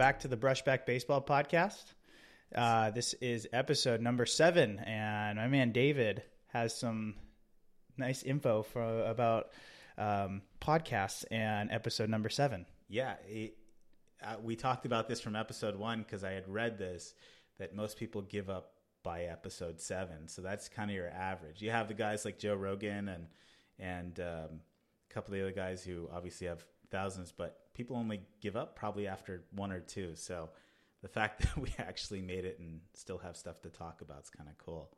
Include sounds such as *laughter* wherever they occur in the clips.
back to the Brushback Baseball Podcast. Uh, this is episode number seven, and my man David has some nice info for about um, podcasts and episode number seven. Yeah, it, uh, we talked about this from episode one because I had read this that most people give up by episode seven, so that's kind of your average. You have the guys like Joe Rogan and and um, a couple of the other guys who obviously have thousands, but people only give up probably after one or two. So the fact *laughs* that we actually made it and still have stuff to talk about is kind of cool.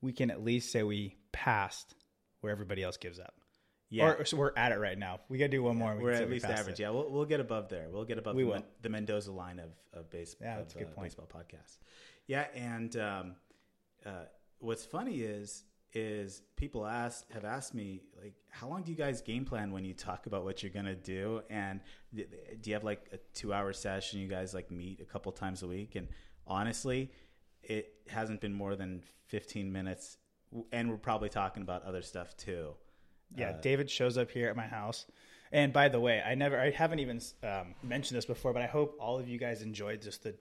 We can at least say we passed where everybody else gives up. Yeah, Or so we're at it right now. We got to do one more. We we're at least average. it. Yeah, we'll, we'll get above there. We'll get above We the, will. The Mendoza line of of, base, Yeah, of that's a good uh, point. baseball podcast. Yeah, and um, uh, what's funny is is people ask have asked me like, how long do you guys game plan when you talk about what you're gonna do? And th- do you have like a two hour session? You guys like meet a couple times a week? And honestly, it hasn't been more than 15 minutes, and we're probably talking about other stuff too. Yeah, Uh, David shows up here at my house. And by the way, I never, I haven't even um, mentioned this before, but I hope all of you guys enjoyed just the,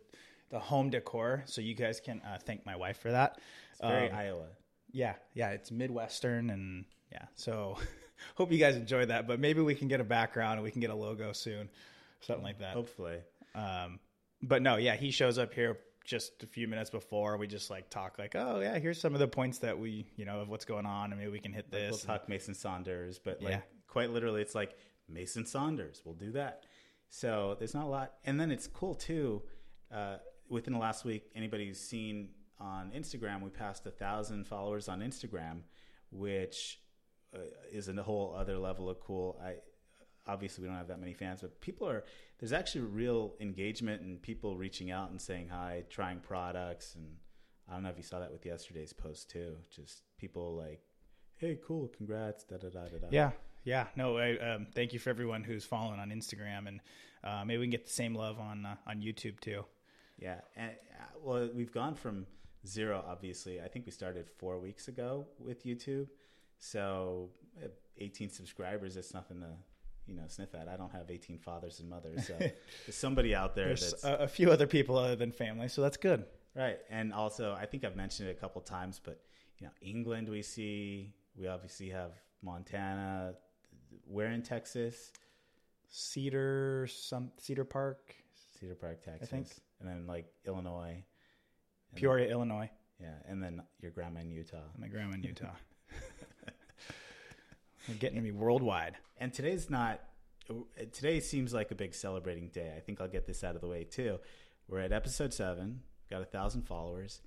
the home decor. So you guys can uh, thank my wife for that. It's very Um, Iowa. Yeah, yeah, it's Midwestern, and yeah. So *laughs* hope you guys enjoyed that. But maybe we can get a background and we can get a logo soon, something like that. Hopefully. Um, but no, yeah, he shows up here just a few minutes before. We just like talk, like, oh yeah, here's some of the points that we, you know, of what's going on, and maybe we can hit this. We'll talk Mason Saunders, but like Yeah. quite literally, it's like Mason Saunders. We'll do that. So there's not a lot, and then it's cool too. Uh, within the last week, anybody who's seen on Instagram, we passed a thousand followers on Instagram, which uh, is a whole other level of cool. I obviously we don't have that many fans, but people are there's actually real engagement and people reaching out and saying hi, trying products, and I don't know if you saw that with yesterday's post too. Just people like, hey, cool, congrats, da da da da da. Yeah, yeah. No, I, um, thank you for everyone who's following on Instagram, and uh, maybe we can get the same love on uh, on YouTube too. Yeah, and uh, well, we've gone from zero. Obviously, I think we started four weeks ago with YouTube, so uh, 18 subscribers. That's nothing to you know sniff at. I don't have 18 fathers and mothers, so *laughs* there's somebody out there There's that's a, a few other people other than family, so that's good. right. And also, I think I've mentioned it a couple times, but you know, England we see. We obviously have Montana. Where in Texas? Cedar, some Cedar Park, Cedar Park, Texas. think. And then like Illinois. And Peoria, Illinois, Yeah, and then your grandma in Utah. my grandma in Utah. *laughs* We're getting to be worldwide. And today's not. Today seems like a big celebrating day. I think I'll get this out of the way too. We're at episode seven. Got a thousand followers,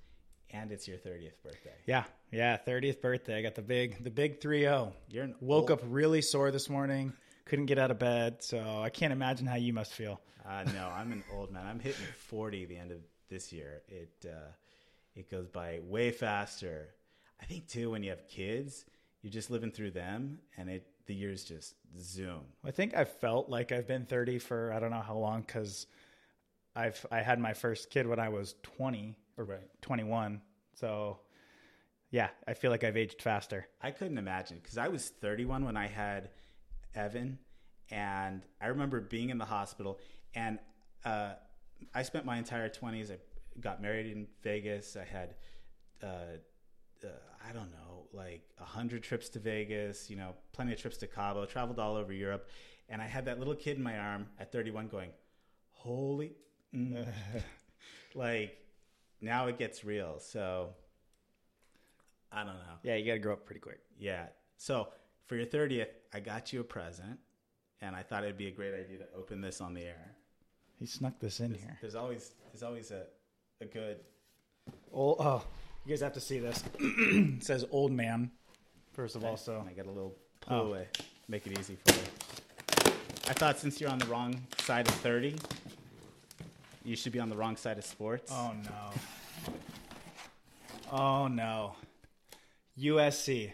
and it's your thirtieth birthday. Yeah, yeah. Thirtieth birthday. I got the big, the big three zero. You're an Woke old- up really sore this morning. Couldn't get out of bed, so I can't imagine how you must feel. Uh, no, I'm an old man. I'm hitting forty the end of this year. It uh, it goes by way faster. I think too when you have kids, you're just living through them, and it the years just zoom. I think I've felt like I've been 30 for I don't know how long because I've I had my first kid when I was 20 or Right. 21. So yeah, I feel like I've aged faster. I couldn't imagine because I was 31 when I had Evan, and I remember being in the hospital. And uh, I spent my entire 20s. I got married in Vegas. I had, uh, uh, I don't know, like a hundred trips to Vegas. You know, plenty of trips to Cabo. Traveled all over Europe, and I had that little kid in my arm at 31, going, "Holy." mm." *laughs* like now it gets real. So I don't know. Yeah, you got to grow up pretty quick. Yeah. So for your 30th, I got you a present, and I thought it'd be a great idea to open this on the air. He snuck this in There's, here. there's always there's always a a good Oh, oh, you guys have to see this. *clears throat* it says old man. First of all, so I got a little pull Oh. away, make it easy for you. I thought since you're on the wrong side of 30, you should be on the wrong side of sports. oh no, oh no, USC.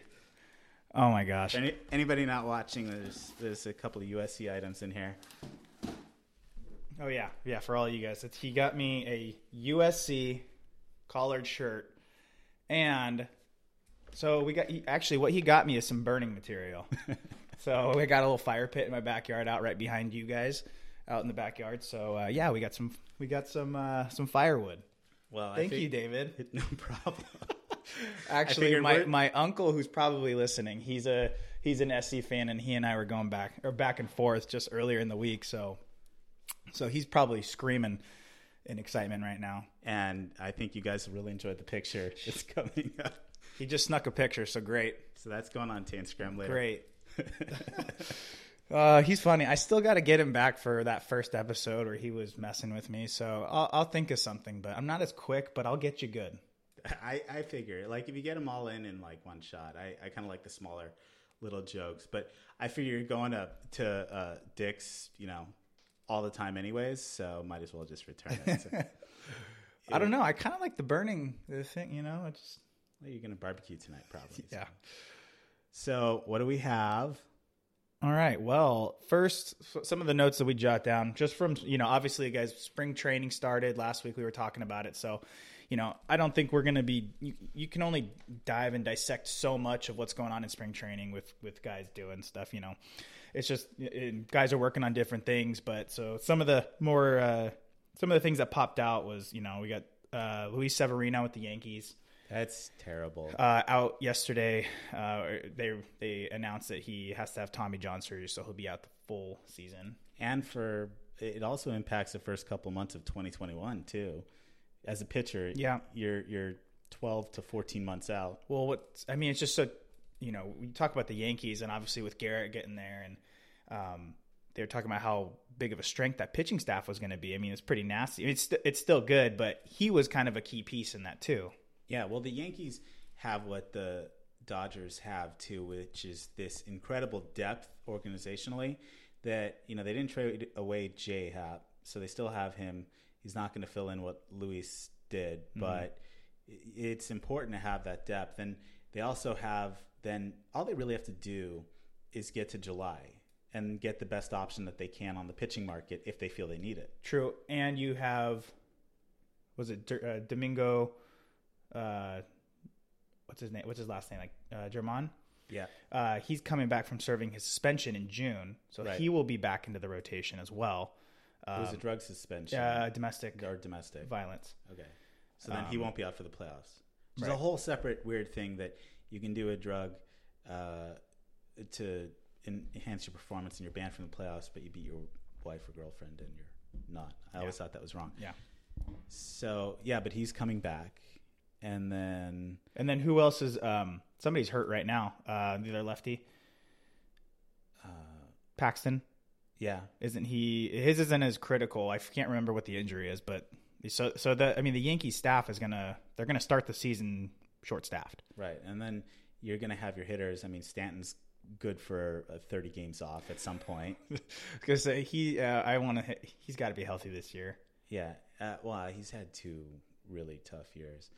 Oh my gosh. Any, anybody not watching? There's there's a couple of USC items in here. Oh yeah, yeah. For all you guys, it's, he got me a USC collared shirt, and so we got actually what he got me is some burning material. *laughs* so we got a little fire pit in my backyard out right behind you guys. out in the backyard. So uh, yeah, we got some we got some uh, some firewood. Well, I Thank you, David. *laughs* No problem. *laughs* Actually, my, we're- my uncle, who's probably listening, he's a he's an SC fan, and he and I were going back or back and forth just earlier in the week. So so he's probably screaming in excitement right now. and I think you guys really enjoyed the picture. *laughs* It's coming up. He just snuck a picture, so great, So that's going on to Instagram later. great. *laughs* Uh, he's funny. I still got to get him back for that first episode where he was messing with me. So I'll, I'll think of something, but I'm not as quick. But I'll get you good. I, I figure like if you get them all in in like one shot, I, I kind of like the smaller little jokes. But I figure you're going up to uh, Dick's, you know, all the time anyways, so might as well just return it. *laughs* So, I don't know. I kind of like the burning the thing. You know, it's just well, you're going to barbecue tonight, probably. *laughs* yeah. So what do we have? All right. Well, first, some of the notes that we jot down, just from you know, obviously, guys, spring training started last week. We were talking about it, so you know, I don't think we're going to be. You, you can only dive and dissect so much of what's going on in spring training with with guys doing stuff. You know, it's just it, guys are working on different things. But so some of the more uh, some of the things that popped out was you know we got uh, Luis Severino with the Yankees That's terrible. uh, out yesterday. Uh, they they announced that he has to have Tommy John surgery, so he'll be out the full season. and for it also impacts the first couple months of 2021 too. As a pitcher, Yeah. you're you're 12 to 14 months out. Well, what I mean, it's just so you know, we talk about the Yankees, and obviously with Gerrit getting there, and um, they were talking about how big of a strength that pitching staff was going to be. I mean, it's pretty nasty. It's st- it's still good, but he was kind of a key piece in that too. Yeah, well, the Yankees have what the Dodgers have too, which is this incredible depth organizationally. That you know they didn't trade away J Hap, so they still have him. He's not going to fill in what Luis did, but it's important to have that depth. And they also have then all they really have to do is get to July and get the best option that they can on the pitching market if they feel they need it. True, and you have was it uh, Domingo? Uh, what's his name? What's his last name? Like uh, German. Yeah, Uh, he's coming back from serving his suspension in June, so Right. he will be back into the rotation as well. it was a Um, drug suspension uh, domestic or domestic. violence. Okay. So then he Um, won't be out for the playoffs. Which is a whole separate weird thing that you can do a drug uh, to en- enhance your performance and you're banned from the playoffs, but you beat your wife or girlfriend and you're not. I always thought that was wrong. Yeah. So yeah, but he's coming back, and then And then who else is? Um, somebody's hurt right now. Uh, the other lefty, uh, Paxton. yeah, Isn't he? His isn't as critical. I can't remember what the injury is, but so so the I mean the Yankee staff is gonna they're gonna start the season short staffed. right. And then you're gonna have your hitters. I mean, Stanton's good for uh, 30 games off at some point. *laughs* Because uh, he, uh, I want to. He's got to be healthy this year. Yeah. Uh, well, he's had two really tough years.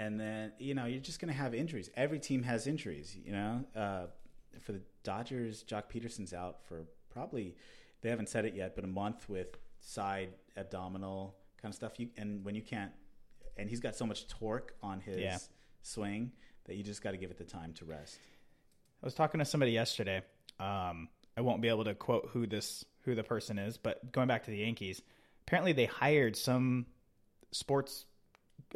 And then, you know, you're just going to have injuries. Every team has injuries, you know. Uh, for the Dodgers, Joc Pederson's out for probably, they haven't said it yet, but a month with side abdominal kind of stuff. You And when you can't, and he's got so much torque on his Yeah. swing that you just got to give it the time to rest. I was talking to somebody yesterday. Um, I won't be able to quote who this who the person is, but going back to the Yankees, apparently they hired some sports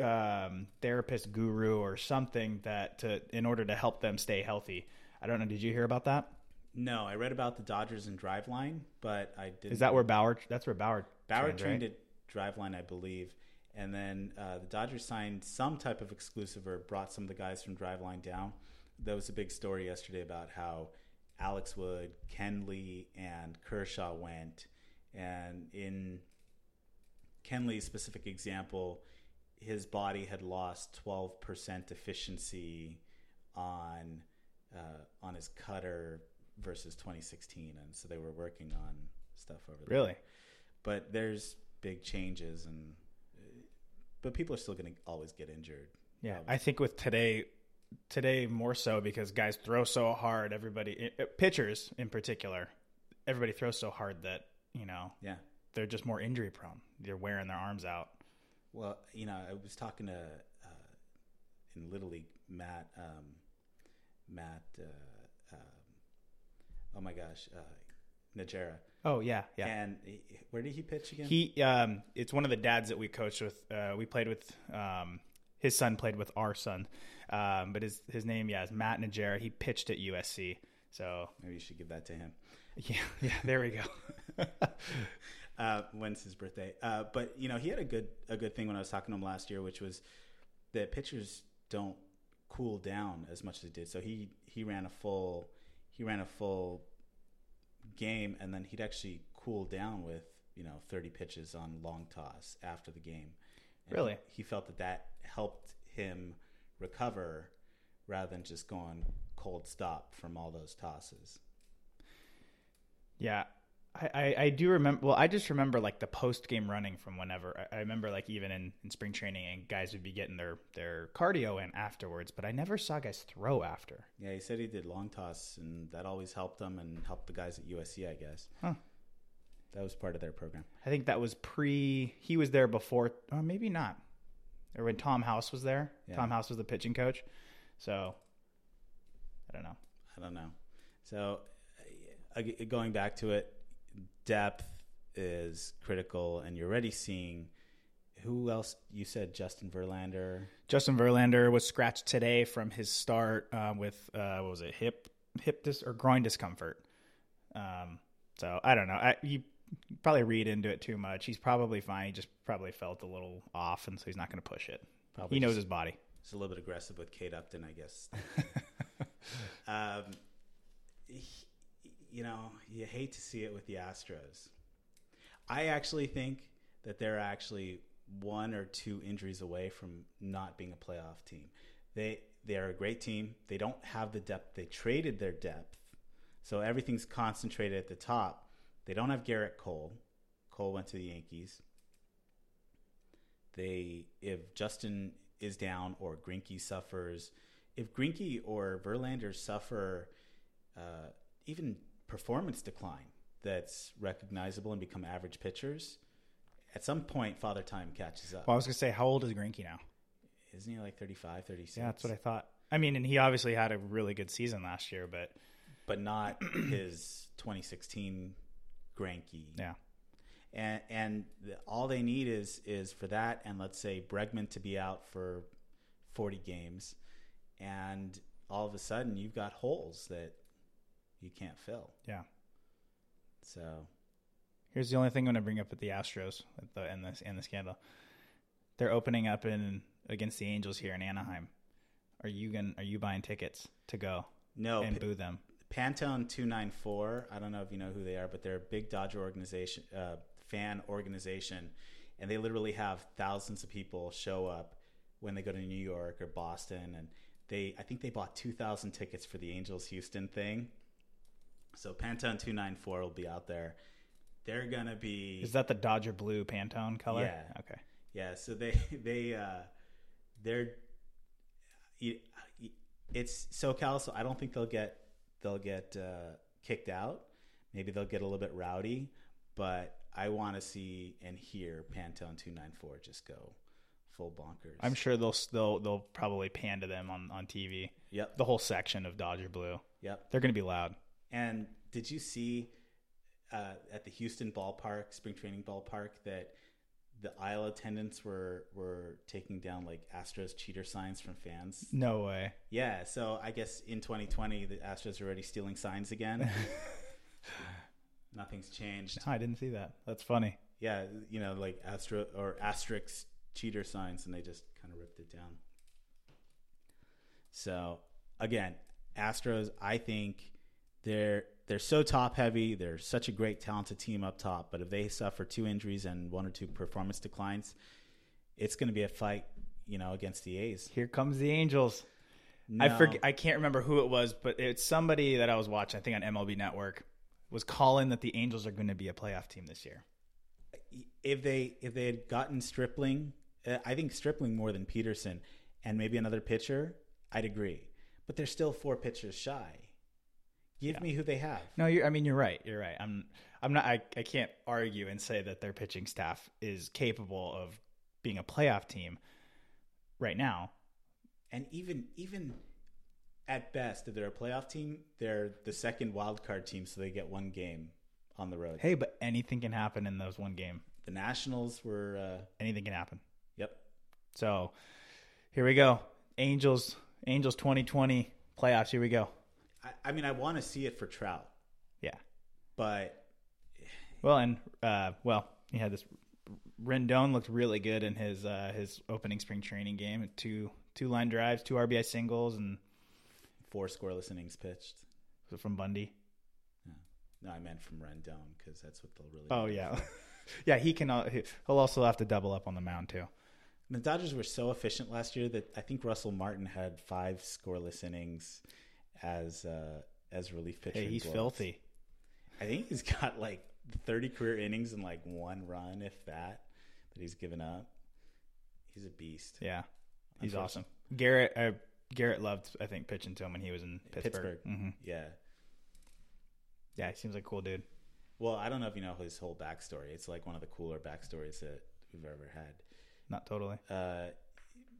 um, therapist guru or something that to in order to help them stay healthy. I don't know. Did you hear about that? No, I read about the Dodgers and Driveline, but I didn't. Is that where Bauer? That's where Bauer. Bauer trained, trained right? at Driveline, I believe, and then uh, the Dodgers signed some type of exclusive or brought some of the guys from Driveline down. There was a big story yesterday about how Alex Wood, Kenley, and Kershaw went, and in Kenley's specific example, his body had lost twelve percent efficiency on uh, on his cutter versus 2016, and so they were working on stuff over there Really? but there's big changes and but people are still going to always get injured Yeah, I think with today, today more so because guys throw so hard. Everybody, pitchers in particular, everybody throws so hard that you know yeah they're just more injury prone. They're wearing their arms out. well you know i was talking to uh, in little league matt um, matt uh, um, oh my gosh uh, najera Oh yeah, yeah. And he- where did he pitch again? He um, it's one of the dads that we coached with. Uh, we played with. Um, his son played with our son, um, but his his name yeah is Matt Najera. He pitched at USC. So Maybe you should give that to him. *laughs* yeah, yeah. There we go. *laughs* uh, when's his birthday? Uh, but you know, he had a good a good thing when I was talking to him last year, which was that pitchers don't cool down as much as they did. So he he ran a full he ran a full game, and then he'd actually cool down with you know thirty pitches on long toss after the game. And Really? he, he felt that that helped him recover rather than just going cold stop from all those tosses. Yeah. I, I, I do remember. Well, I just remember like the post game running from whenever. I, I remember like even in, in spring training, and guys would be getting their their cardio in afterwards. But I never saw guys throw after. Yeah, he said he did long toss, and that always helped him and helped the guys at USC, I guess. Huh. That was part of their program. I think that was pre. He was there before, or maybe not, or when Tom House was there. Yeah. Tom House was the pitching coach. So I don't know. I don't know. So, uh, going back to it, depth is critical, and you're already seeing who else? You said Justin Verlander. Justin Verlander was scratched today from his start uh, with uh, what was it hip hip dis- or groin discomfort. Um, so I don't know. I, you probably read into it too much. He's probably fine. He just probably felt a little off, and so he's not going to push it. Probably he knows his body. He's a little bit aggressive with Kate Upton, I guess. *laughs* um, he- you know, you hate to see it with the Astros. I actually think that they're actually one or two injuries away from not being a playoff team. They they're a great team. They don't have the depth. They traded their depth, so everything's concentrated at the top. They don't have Gerrit Cole. Cole went to the Yankees. They if Justin is down or Greinke suffers, if Greinke or Verlander suffer uh, even performance decline that's recognizable and become average pitchers, at some point Father Time catches up. Well, I was going to say, how old is Greinke now? Isn't he like 35, 36? Yeah, that's what I thought. I mean, and he obviously had a really good season last year, but But not *clears throat* his 2016 Greinke. yeah, and and the, all they need is is for that and let's say Bregman to be out for 40 games and all of a sudden you've got holes that you can't fill yeah. so Here's the only thing I'm going to bring up with the Astros with the, and this and the scandal. They're opening up in against the Angels here in Anaheim. Are you going? Are you buying tickets to go no and P- boo them? Pantone 294 I don't know if you know who they are but they're a big Dodger organization uh, fan organization and they literally have thousands of people show up when they go to New York or Boston and they I think they bought 2000 tickets for the Angels Houston thing so Pantone 294 will be out there they're going to be Is that the Dodger blue Pantone color? Yeah. Okay. Yeah, so they *laughs* they uh they're it's SoCal, so I don't think they'll get they'll get uh, kicked out. Maybe they'll get a little bit rowdy, but I want to see and hear Pantone two nine four just go full bonkers. I'm sure they'll they'll they'll probably pan to them on on TV. Yep, The whole section of Dodger blue. yep. They're going to be loud. And did you see uh, at the Houston ballpark, spring training ballpark, that the aisle attendants were were taking down like Astros cheater signs from fans? No way. Yeah, so I guess in 2020 the Astros are already stealing signs again. *laughs* Nothing's changed. No, I didn't see that. That's funny. Yeah, you know, like Astro or asterisk cheater signs, and they just kind of ripped it down. So again, Astros, I think they're they're so top heavy. They're such a great talented team up top, but if they suffer two injuries and one or two performance declines, it's going to be a fight, you know, against the A's. Here comes the Angels. I forget. I can't remember who it was, but it's somebody that I was watching. I think on MLB Network was calling that the Angels are going to be a playoff team this year. if they if they had gotten Stripling, uh, I think Stripling more than Pederson, and maybe another pitcher, I'd agree. But they're still four pitchers shy. Give me who they have. No, you're, I mean you're right. You're right. I'm. I'm not. I, I can't argue and say that their pitching staff is capable of being a playoff team right now. And even even at best, if they're a playoff team, they're the second wild card team, so they get one game on the road. Hey, but anything can happen in those one game. The Nationals were. Uh, Anything can happen. yep. So here we go. Angels, Angels 2020 playoffs. Here we go. I, I mean, I want to see it for Trout, Yeah. but Well, and uh, well, he had this. Rendon looked really good in his uh, his opening spring training game. Two two line drives, two RBI singles, and four scoreless innings pitched. was it from Bundy. No, I meant from Rendon because that's what they'll really. Oh yeah, *laughs* yeah. He can. He'll also have to double up on the mound too. The Dodgers were so efficient last year that I think Russell Martin had five scoreless innings as uh, as relief pitcher. Hey, he's Globes. filthy. I think he's *laughs* got like 30 career innings and like one run, if that, that he's given up. He's a beast. Yeah, he's awesome. Gerrit, uh, Gerrit loved I think pitching to him when he was in Pittsburgh. Pittsburgh. hmm Yeah. Yeah, he seems like a cool dude. Well, I don't know if you know his whole backstory. It's like one of the cooler backstories that we've ever had. Not totally. Uh,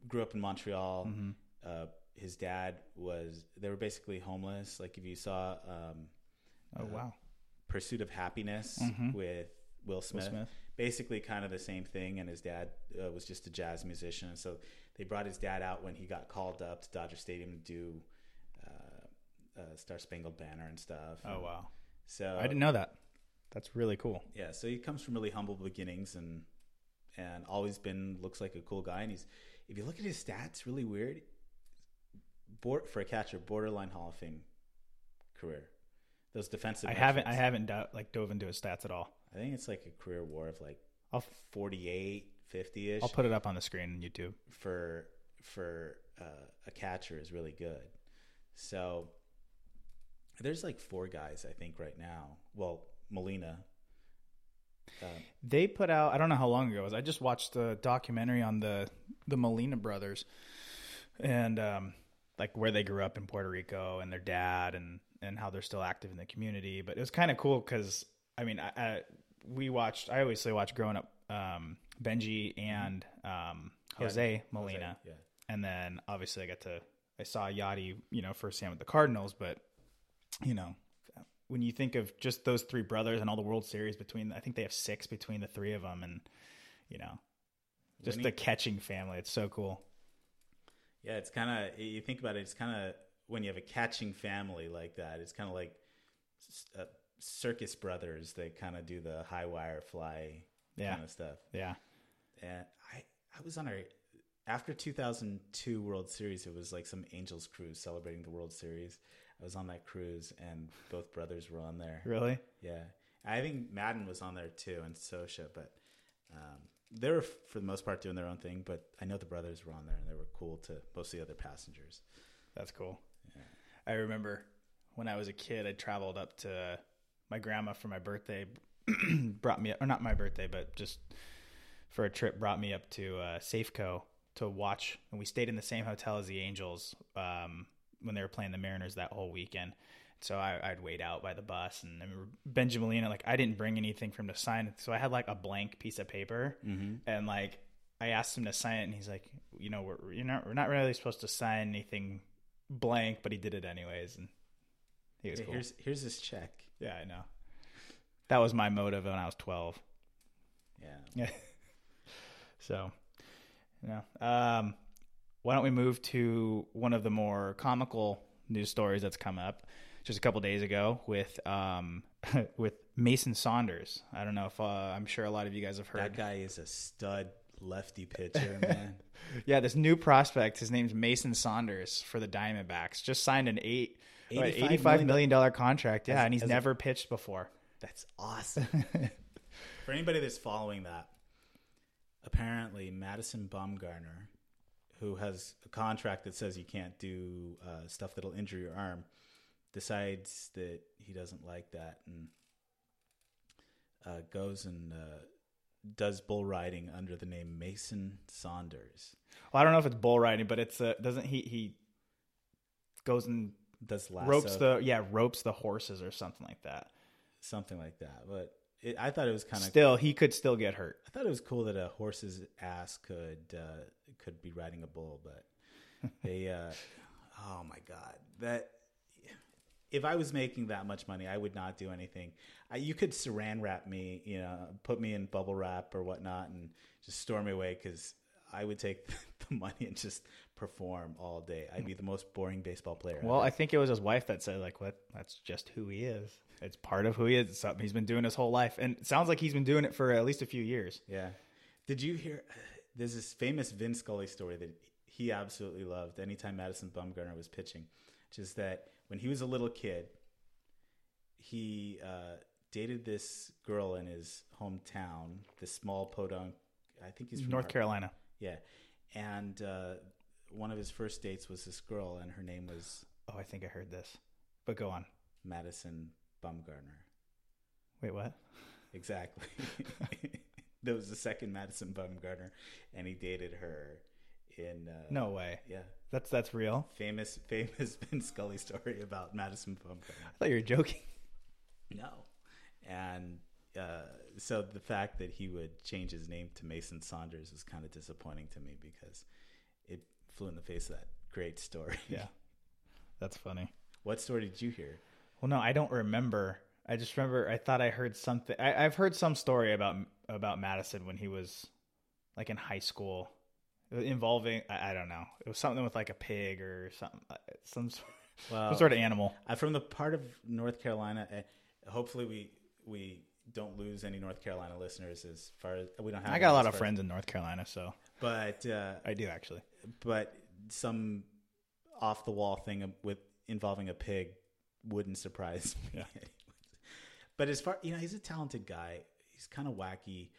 grew up in Montreal. hmm Uh, his dad was, they were basically homeless. Like if you saw um, Oh Uh, wow, Pursuit of Happiness Mhm. with Will Will Smith, Smith. basically kind of the same thing. And his dad uh, was just a jazz musician. So they brought his dad out when he got called up to Dodger Stadium to do uh, uh, Star Spangled Banner and stuff. Oh wow, So I didn't know that. That's really cool. yeah, so he comes from really humble beginnings and and always been looks like a cool guy. And he's if you look at his stats, really weird. Bor- for a catcher, borderline Hall of Fame career. Those defensive. I haven't I haven't do- like dove into his stats at all. I think it's like a career war of like I'll 48, 50 ish I'll put it up on the screen on YouTube. for for uh, a catcher is really good. So there's like four guys I think right now. Well, Molina. Um, They put out I don't know how long ago it was. I just watched the documentary on the the Molina brothers and um like where they grew up in Puerto Rico and their dad and and how they're still active in the community. But it was kind of cool because I mean I, I we watched I obviously watched growing up um Bengie and um Jose Yeah, Molina. yeah. and then obviously I got to I saw Yadi, you know, firsthand with the Cardinals, but you know, when you think of just those three brothers and all the World Series between, I think they have six between the three of them, and you know, just the catching family. It's so cool. Yeah, it's kind of you think about it. It's kind of when you have a catching family like that. It's kind of like uh, circus brothers. They kind of do the high wire fly Yeah. kind of stuff. Yeah, And I I was on our after 2002 World Series. It was like some Angels cruise celebrating the World Series. I was on that cruise, and both brothers were on there. really. Yeah, I think Maddon was on there too, and Scioscia, but um, they were for the most part doing their own thing. But I know the brothers were on there, and they were cool to most of the other passengers. That's cool. Yeah. I remember when I was a kid, I traveled up to my grandma for my birthday. *clears throat* brought me, or not my birthday, but just for a trip, brought me up to uh, Safeco to watch, and we stayed in the same hotel as the Angels um, when they were playing the Mariners that whole weekend. So I, I'd wait out by the bus, and I remember Benjamin Molina, like I didn't bring anything for him to sign, so I had like a blank piece of paper, Mm-hmm. and like I asked him to sign it, and he's like, you know, we're you're not we're not really supposed to sign anything blank, but he did it anyways, and he was cool. Here's here's this check. Yeah, I know. That was my motive when I was twelve. Yeah. Yeah. *laughs* so, you know, um, why don't we move to one of the more comical news stories that's come up just a couple days ago with um, *laughs* with Mason Saunders. I don't know if uh, I'm sure a lot of you guys have heard. That guy is a stud lefty pitcher, *laughs* man. Yeah, this new prospect, his name's Mason Saunders for the Diamondbacks. Just signed an eight, what, $85 $85 million contract. Yeah, As- and he's as a- never pitched before. That's *laughs* awesome. For anybody that's following that, apparently Madison Baumgartner, who has a contract that says you can't do uh, stuff that'll injure your arm, decides that he doesn't like that and uh, goes and uh, does bull riding under the name Mason Saunders. Well, I don't know if it's bull riding, but it's uh, doesn't he he goes and Does lasso, ropes the yeah ropes the horses or something like that. something like that. But it, I thought it was kind of Still, he could still get hurt. I thought it was cool that a horse's ass could uh, could be riding a bull, but *laughs* they uh, oh my god that if I was making that much money, I would not do anything. I, you could saran wrap me, you know, put me in bubble wrap or whatnot, and just store me away because I would take *laughs* the money and just perform all day. I'd be the most boring baseball player. Well, ever. I think it was his wife that said, like, what? That's just who he is. It's part of who he is. It's something he's been doing his whole life. And it sounds like he's been doing it for at least a few years. yeah. Did you hear? *sighs* There's this famous Vin Scully story that he absolutely loved. Anytime Madison Bumgarner was pitching, which is that when he was a little kid, he uh, dated this girl in his hometown, this small podunk. I think he's from North Har- Carolina. Yeah, and uh, one of his first dates was this girl, and her name was Oh, I think I heard this. But go on. Madison Bumgarner. Wait, what? Exactly. *laughs* there was the second Madison Bumgarner, and he dated her in. Uh, No way. Yeah, That's that's real. famous, famous *laughs* Vin Scully story about Madison I thought you were joking. No, and uh, so the fact that he would change his name to Mason Saunders was kind of disappointing to me because it flew in the face of that great story. *laughs* Yeah. That's funny. what story did you hear? Well, no, I don't remember. I just remember I thought I heard something. I, I've heard some story about about Madison when he was like in high school, involving I, I don't know. It was something with like a pig or something, uh, some sort- *laughs* Well, some sort of animal. I'm from the part of North Carolina. Uh, hopefully, we we don't lose any North Carolina listeners. As far as we don't have, I got a lot of friends in North Carolina, so but uh, I do actually. but some off the wall thing with involving a pig wouldn't surprise me. Yeah. *laughs* but as far you know, he's a talented guy. He's kind of wacky,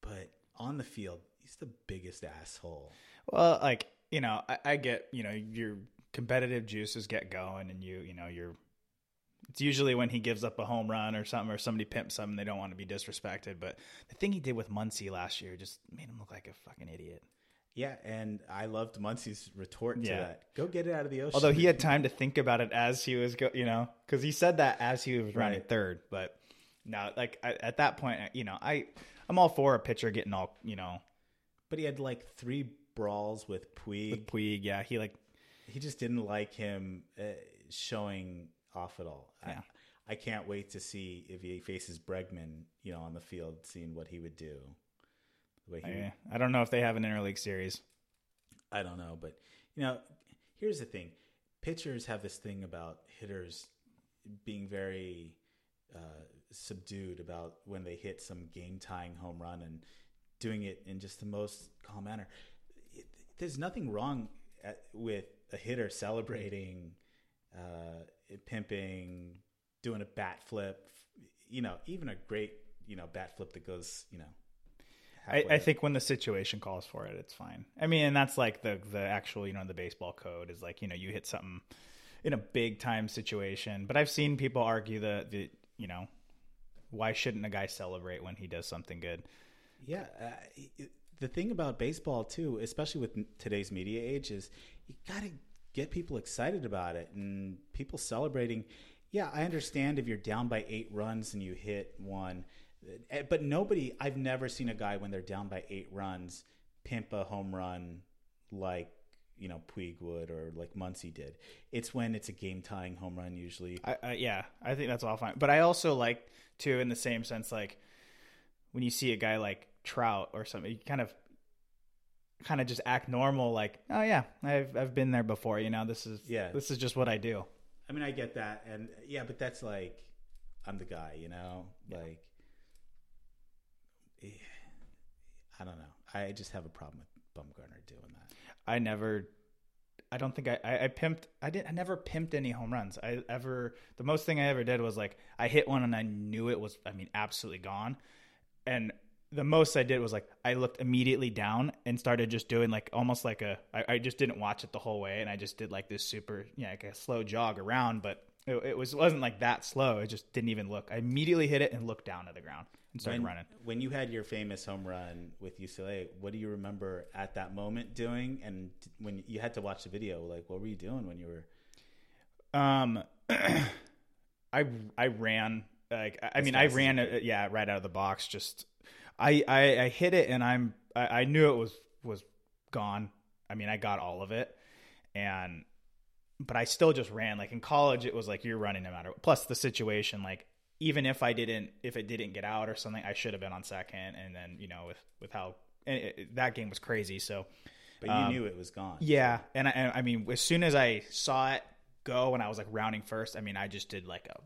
but on the field, he's the biggest asshole. Well, like you know, I, I get you know your competitive juices get going, and you you know you're. It's usually when he gives up a home run or something, or somebody pimps something. They don't want to be disrespected, but the thing he did with Muncy last year just made him look like a fucking idiot. Yeah, and I loved Muncy's retort to Yeah. that. Go get it out of the ocean. Although he had *laughs* time to think about it as he was go, you know, because he said that as he was running Right. third. But no, like I, at that point, you know, I I'm all for a pitcher getting all you know but he had like three brawls with Puig. with Puig. Yeah, he like he just didn't like him uh, showing off at all. Yeah. I, I can't wait to see if he faces Bregman, you know, on the field, seeing what he would do. The way he, I, I don't know if they have an interleague series. I don't know, but you know, here's the thing: pitchers have this thing about hitters being very uh, subdued about when they hit some game-tying home run and doing it in just the most calm manner. It, there's nothing wrong at, with a hitter celebrating, uh, pimping, doing a bat flip. You know, even a great you know bat flip that goes you know. I, I think when the situation calls for it, it's fine. I mean, and that's like the the actual, you know, the baseball code is like, you know, you hit something in a big time situation. But I've seen people argue that the you know, why shouldn't a guy celebrate when he does something good? Yeah, uh, the thing about baseball too, especially with today's media age, is you got to get people excited about it and people celebrating. Yeah, I understand if you're down by eight runs and you hit one, uh, but nobody. I've never seen a guy when they're down by eight runs pimp a home run like you know Puig would or like Muncy did. It's when it's a game tying home run usually. I, I yeah, I think that's all fine. But I also like too, in the same sense, like when you see a guy like Trout or something, you kind of kind of just act normal, like, oh yeah, I've I've been there before. You know, this is Yeah. this is just what I do. I mean, I get that, and yeah, but that's like I'm the guy, you know, like eh, I don't know. I just have a problem with Bumgarner doing that. I never. I don't think I, I, I pimped. I didn't. I never pimped any home runs. I ever. The most thing I ever did was like I hit one and I knew it was. I mean, absolutely gone. And the most I did was like I looked immediately down and started just doing like almost like a. I, I just didn't watch it the whole way, and I just did like this super, yeah, like a slow jog around. But it, it was wasn't like that slow. It just didn't even look. I immediately hit it and looked down at the ground and started when, running. When you had your famous home run with UCLA, what do you remember at that moment doing? And when you had to watch the video, like what were you doing when you were? Um, *clears throat* I I ran like I I mean I ran you yeah right out of the box. Just I I, I hit it and I'm I, I knew it was was gone. I mean I got all of it, and but I still just ran. Like in college, it was like you're running no matter. What. Plus the situation, like even if I didn't, if it didn't get out or something, I should have been on second. And then you know with with how and it, that game was crazy. So But you um, knew it was gone. yeah, and I, and I mean, as soon as I saw it go and I was like rounding first, I mean, I just did like a,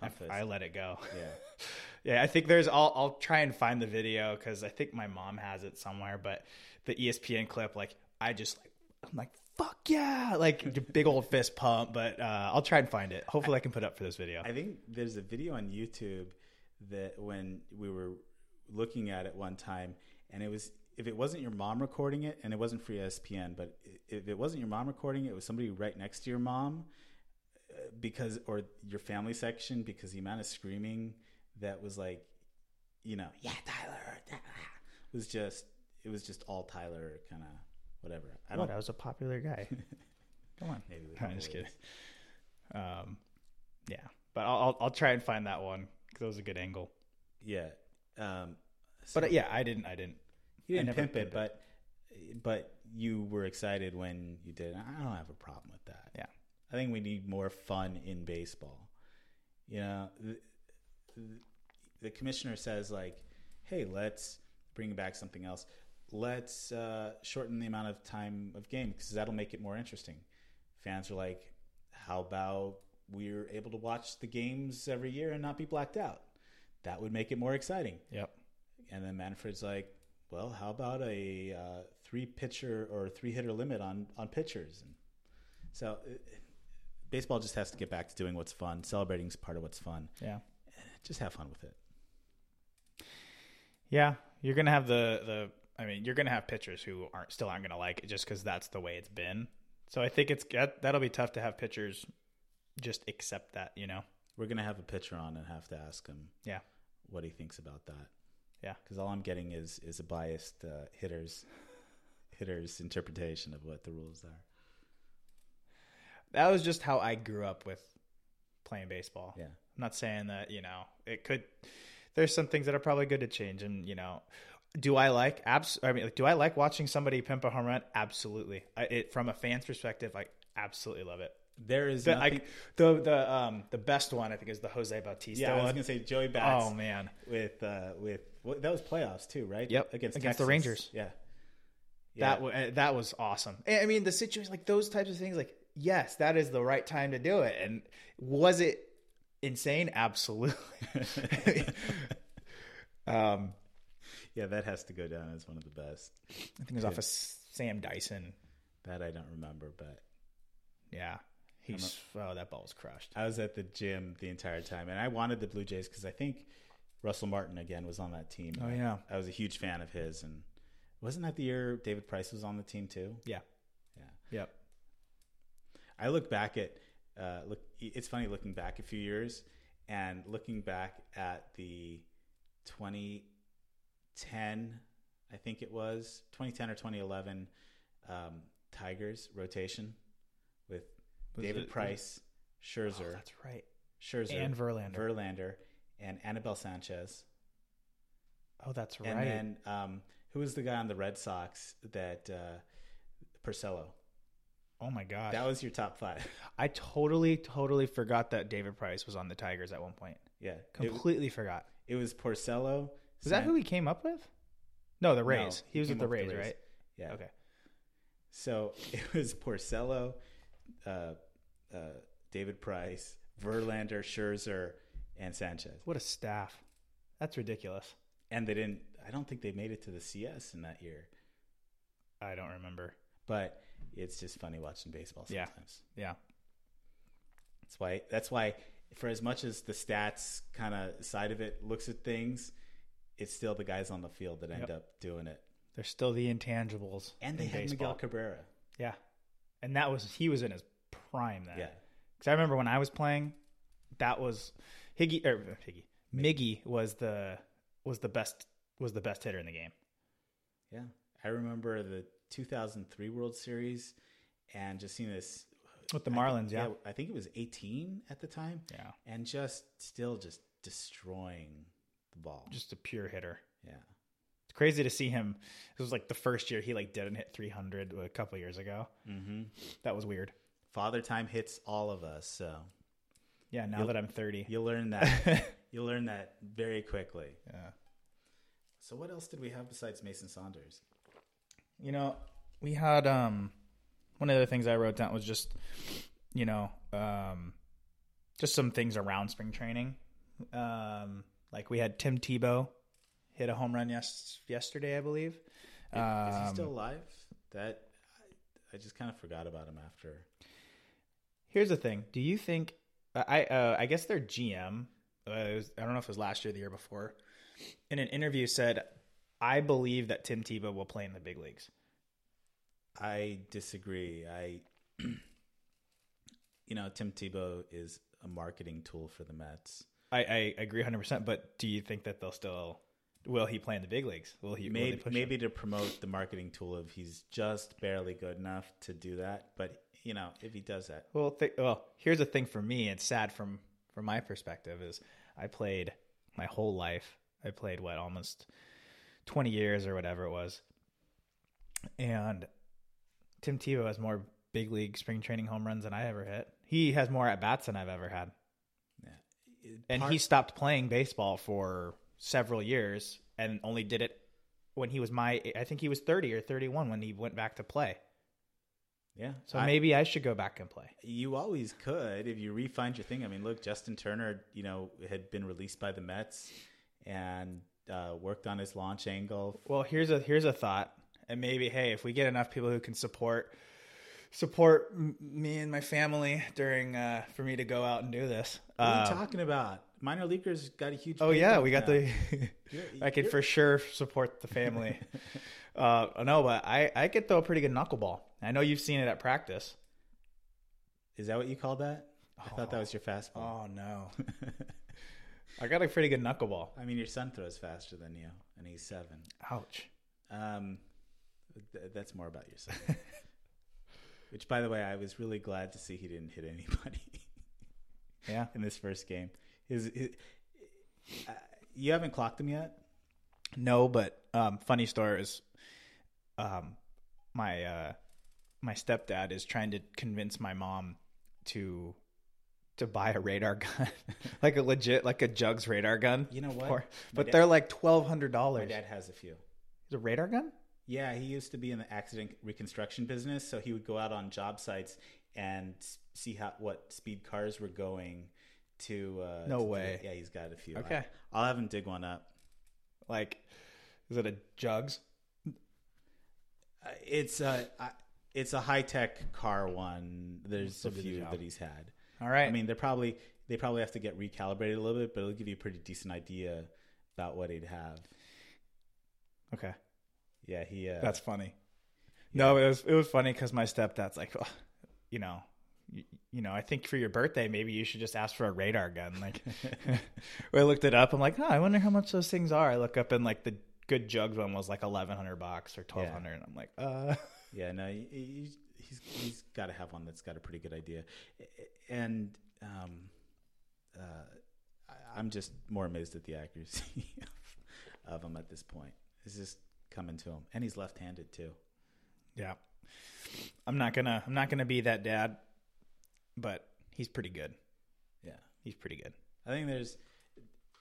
Fist. I let it go. *laughs* yeah. Yeah, I think there's. I'll I'll try and find the video because I think my mom has it somewhere. But the ESPN clip, like I just like I'm like fuck yeah, like big old fist pump. But uh, I'll try and find it. Hopefully, I can put it up for this video. I think there's a video on YouTube that when we were looking at it one time, and it was if it wasn't your mom recording it, and it wasn't for E ESPN, but if it wasn't your mom recording it, it was somebody right next to your mom, because or your family section, because the amount of screaming that was like, you know, yeah, Tyler, was just it was just all Tyler kind of whatever. I What? I was a popular guy. *laughs* Come on. maybe I'm just kidding. Um, yeah, but I'll I'll, I'll try and find that one because it was a good angle. Yeah. Um, But uh, yeah, I didn't. I didn't. You didn't pimp it, pimped but but you were excited when you did. I don't have a problem with that. Yeah. I think we need more fun in baseball. You know, the, the commissioner says like, "Hey, let's bring back something else. Let's uh, shorten the amount of time of game because that'll make it more interesting." Fans are like, "How about we're able to watch the games every year and not be blacked out? That would make it more exciting." Yep. And then Manfred's like, well, how about a uh, three pitcher or three hitter limit on on pitchers? And so uh, baseball just has to get back to doing what's fun. Celebrating is part of what's fun. Yeah. Just have fun with it. Yeah, you're gonna have the the. I mean, you're gonna have pitchers who aren't still aren't gonna like it just because that's the way it's been. So I think it's that, that'll be tough to have pitchers just accept that. You know. We're gonna have a pitcher on and have to ask him Yeah. what he thinks about that. Yeah. because all I'm getting is is a biased uh, hitters *laughs* hitters interpretation of what the rules are. That was just how I grew up with playing baseball. Yeah. I'm not saying that you know it could. There's some things that are probably good to change, and you know, do I like abs? I mean, like, do I like watching somebody pimp a home run? Absolutely. I, it from a fan's perspective, I absolutely love it. There is The, nothing. I, the the um the best one I think is the Jose Bautista yeah, I was one. gonna say Joey Bats. oh man, with uh, with what, that was playoffs too, right? Yep, against against the Rangers. Yeah, yeah. that uh, that was awesome. I mean, the situation like those types of things, like yes, that is the right time to do it. And was it insane? Absolutely. *laughs* um, yeah, that has to go down as one of the best. I think it was off of Sam Dyson. That I don't remember, but Yeah, he's oh that ball was crushed. I was at the gym the entire time, and I wanted the Blue Jays because I think Russell Martin again was on that team. Oh, yeah. I was a huge fan of his, and wasn't that the year David Price was on the team too? Yeah, Yeah. yep. I look back at uh, look. It's funny looking back a few years and looking back at the 2010, I think it was 2010 or 2011 um, Tigers rotation with Was David it- Price, Oh, Scherzer, that's right. Scherzer, And Verlander. Verlander, and Anibal Sanchez, Oh, that's right. and then um, who was the guy on the Red Sox that uh, Porcello? Oh my god, That was your top five. *laughs* I totally totally forgot that David Price was on the Tigers at one point. yeah, it, Completely forgot. it was Porcello. Is that who he came up with? No, the No, Rays. he he was with the Rays, the Rays. right? Yeah. Okay. So *laughs* it was Porcello, uh, uh, David Price, Verlander, Scherzer, and Sanchez. What a staff. That's ridiculous. And they didn't. I don't think they made it to the CS in that year. I don't remember. But it's just funny watching baseball sometimes. Yeah. That's why. That's why. For as much as the stats kind of side of it looks at things, it's still the guys on the field that end Yep. up doing it. They're still the intangibles. And they in had baseball. Miguel Cabrera. Yeah. And that was he was in his prime then. Yeah. Cuz I remember when I was playing that was Higgy or uh, Higgy. Miggy was the was the best was the best hitter in the game. Yeah, I remember the 2003 World Series and just seeing this With the Marlins, think- yeah. I think it was 18 at the time, Yeah. and just still just destroying the ball. Just a pure hitter. yeah, It's crazy to see him. It was like the first year he like didn't hit 300 a couple years ago. Mm-hmm. That was weird. Father time hits all of us, so Yeah, now You'll- that I'm 30. you'll learn that. *laughs* you'll learn that very quickly. Yeah. So what else did we have besides Mason Saunders? You know, we had um one of the things I wrote down was just you know, um just some things around spring training. Um like we had Tim Tebow hit a home run yes yesterday, I believe. Is he Um, still alive? That I, I just kind of forgot about him after. Here's the thing: Do you think I uh, I guess their GM? Uh, was, I don't know if it was last year, or the year before. In an interview, said, "I believe that Tim Tebow will play in the big leagues." I disagree. I, *clears throat* you know, Tim Tebow is a marketing tool for the Mets. I, I agree 100. percent But do you think that they'll still? Will he play in the big leagues? Will he? will Maybe, him? maybe to promote the marketing tool of he's just barely good enough to do that. But you know, if he does that, Well, th- well, here's the thing for me. It's sad from from my perspective. Is I played my whole life. I played what almost twenty years or whatever it was, and Tim Tebow has more big league spring training home runs than I ever hit. He has more at bats than I've ever had, yeah. and he stopped playing baseball for several years and only did it when he was my. I think he was thirty or thirty one when he went back to play. yeah. So I- maybe I should go back and play. You always could if you refind your thing. I mean, look, Justin Turner, you know, had been released by the Mets and uh, worked on his launch angle. Well, here's a here's a thought, and maybe hey, if we get enough people who can support support m- me and my family during uh, for me to go out and do this. What are you uh, talking about? Minor leaguers got a huge. oh yeah, we got now. the. *laughs* You're- *laughs* I could for sure support the family. *laughs* uh, no, but I I could throw a pretty good knuckleball. I know you've seen it at practice. Is that what you called that? I thought that was your fastball. Oh no, I got a pretty good knuckleball. I mean, your son throws faster than you, and he's seven. Ouch. Um, th- that's more about your son. *laughs* Which, by the way, I was really glad to see he didn't hit anybody *laughs* Yeah. in this first game. His, his uh, you haven't clocked him yet. No, but um, funny story is, um, my uh, my stepdad is trying to convince my mom to to buy a radar gun, *laughs* like a legit like a Jugs radar gun. You know what? For- but dad- they're like twelve hundred My dollars. dad has a few. Is a radar gun? Yeah, he used to be in the accident reconstruction business, so he would go out on job sites and see how what speed cars were going to. Uh, No to way. it. Yeah, he's got a few. Okay. I, will have him dig one up. Like, is it a Jugs? Uh, It's a it's a high tech car one. There's a few that he's had. All right. I mean, they're probably they probably have to get recalibrated a little bit, but it'll give you a pretty decent idea about what he'd have. okay, Yeah, he. Uh, that's funny. No, it was it was funny because my stepdad's like, "Ugh, you know. You, you know, I think for your birthday, maybe you should just ask for a radar gun. Like, *laughs* *laughs* I looked it up. I'm like, oh, I wonder how much those things are. I look up and like the good jugs one was like 1100 bucks or 1200 and i'm like uh Yeah, no, he- he- he's he's got to have one that's got a pretty good idea, and um, uh, I- I'm just more amazed at the accuracy *laughs* of, of him at this point. It's just coming to him, and he's left-handed too. yeah i'm not gonna i'm not gonna be that dad but he's pretty good Yeah, he's pretty good I think there's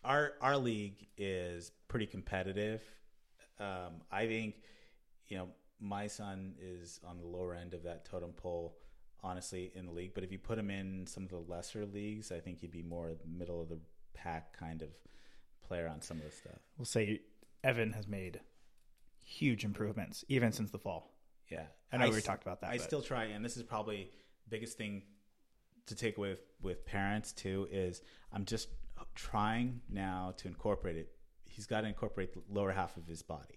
our our league is pretty competitive. Um, I think you know my son is on the lower end of that totem pole, honestly, in the league. But if you put him in some of the lesser leagues, I think he'd be more middle of the pack kind of player on some of the stuff. we'll say evan has made huge improvements even since the fall Yeah, i know we s- talked about that I but- still try, and this is probably biggest thing to take away with, with parents too is I'm just trying now to incorporate it. He's got to incorporate the lower half of his body.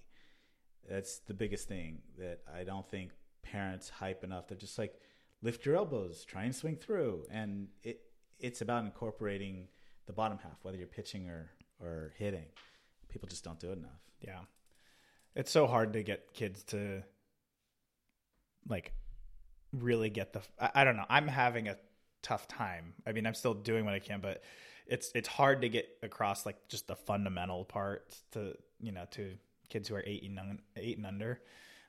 That's the biggest thing that I don't think parents hype enough. They're just like lift your elbows, try and swing through, and it it's about incorporating the bottom half, whether you're pitching or or hitting. People just don't do it enough. Yeah. It's so hard to get kids to like really get the I, I don't know. I'm having a tough time. I mean, I'm still doing what I can, but it's it's hard to get across like just the fundamental parts to, you know, to kids who are eight and un- eight and under.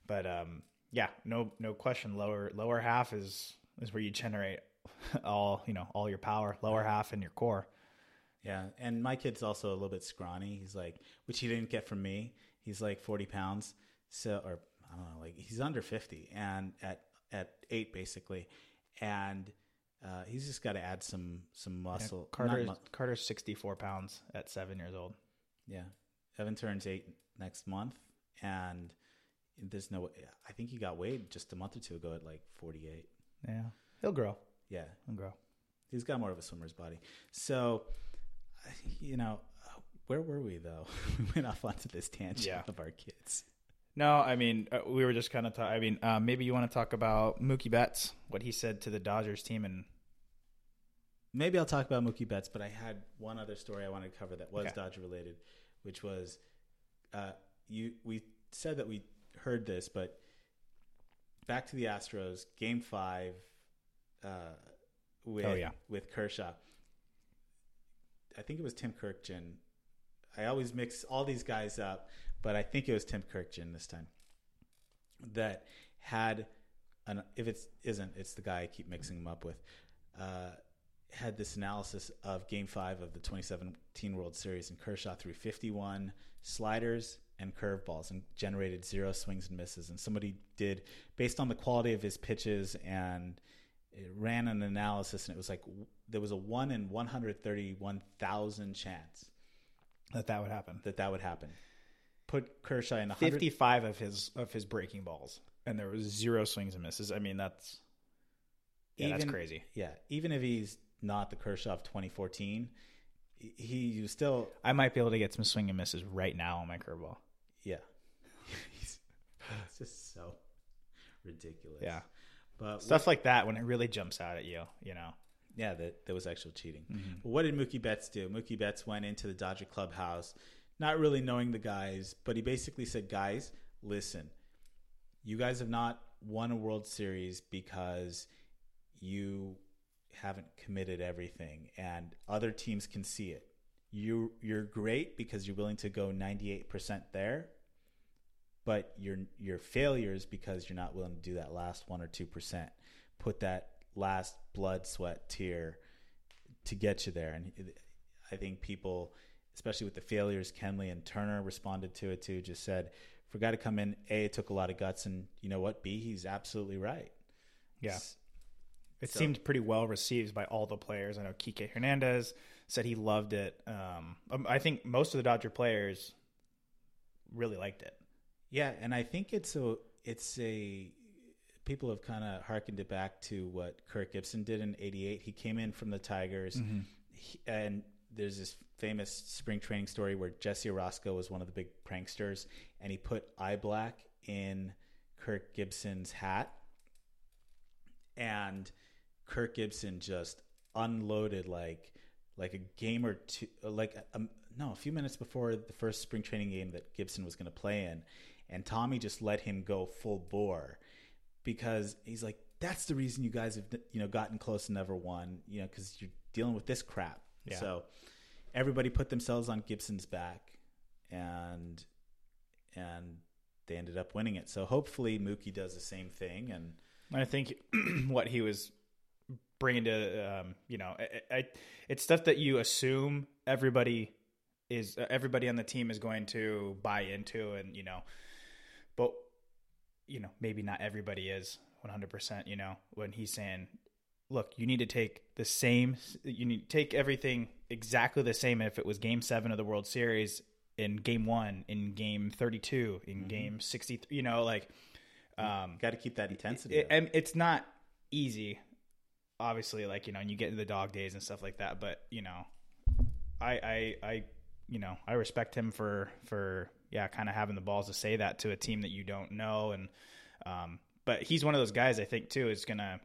But um, yeah, no no question. Lower lower half is is where you generate all you know all your power. Lower half and your core. Yeah, and my kid's also a little bit scrawny. He's like, which he didn't get from me. He's like forty pounds, so or I don't know, like he's under fifty, and at at eight basically, and uh, he's just got to add some some muscle. Yeah, Carter's mu- Carter's sixty four pounds at seven years old. Yeah, Evan turns eight next month, and there's no. I think he got weighed just a month or two ago at like forty eight. Yeah, he'll grow. Yeah, he'll grow. He's got more of a swimmer's body. So, you know, where were we though? *laughs* we went off onto this tangent Yeah. of our kids. No, I mean uh, we were just kind of. Ta- I mean, uh, maybe you want to talk about Mookie Betts, what he said to the Dodgers team, and Maybe I'll talk about Mookie Betts, but I had one other story I wanted to cover that was Okay. Dodger related, which was uh, you. We said that we heard this, but back to the Astros, Game Five, uh, with Oh, yeah. with Kershaw. I think it was Tim Kurkjian. I always mix all these guys up, but I think it was Tim Kurkjian this time that had an. If it isn't, it's the guy I keep mixing them up with. Uh, had this analysis of Game Five of the 2017 World Series, and Kershaw threw 51 sliders and curveballs and generated zero swings and misses. And somebody did based on the quality of his pitches and it ran an analysis, and it was like there was a one in 131,000 chance that that would happen. that that would happen. Put Kershaw in 100, Fifty five of his of his breaking balls, and there was zero swings and misses. I mean, that's yeah, that's crazy. Yeah, even if he's not the Kershaw of 2014, he- was still I might be able to get some swing and misses right now on my curveball. Yeah. *laughs* It's just so ridiculous. Yeah. But Stuff like that when it really jumps out at you, you know. yeah, that, that was actual cheating. Mm-hmm. But what did Mookie Betts do? Mookie Betts went into the Dodger clubhouse, not really knowing the guys, but he basically said, guys, listen, you guys have not won a World Series because you haven't committed everything and other teams can see it. You you're great because you're willing to go 98% there, but your your failures because you're not willing to do that last 1 or 2%. Put that last blood, sweat, tear to get you there and I think people especially with the failures Kenley and Turner responded to it too just said for a guy to come in A it took a lot of guts and you know what B he's absolutely right. Yeah. It So- seemed pretty well received by all the players. I know Kike Hernandez said he loved it. Um, um, I think most of the Dodger players really liked it. Yeah, and I think it's a it's a people have kind of harkened it back to what Kirk Gibson did in '88. He came in from the Tigers, he, and there's this famous spring training story where Jesse Orosco was one of the big pranksters, and he put eye black in Kirk Gibson's hat, and Kirk Gibson just unloaded like like a game or two, like um, no, a few minutes before the first spring training game that Gibson was going to play in, and Tommy just let him go full bore because he's like, that's the reason you guys have you know gotten close and never won, you know, because you're dealing with this crap. Yeah. So everybody put themselves on Gibson's back, and and they ended up winning it. So hopefully Mookie does the same thing, and I think *clears throat* what he was bringing to, um, you know, I, I, it's stuff that you assume everybody is, uh, everybody on the team is going to buy into, and you know, but you know, maybe not everybody is 100%. You know, when he's saying, "Look, you need to take the same, you need to take everything exactly the same." If it was Game Seven of the World Series, in Game One, in Game 32, in Game 63, you know, like. Um, got to keep that intensity. it, and it's not easy obviously like you know and you get into the dog days and stuff like that but you know i i i you know i respect him for for yeah kind of having the balls to say that to a team that you don't know and um but he's one of those guys i think too is gonna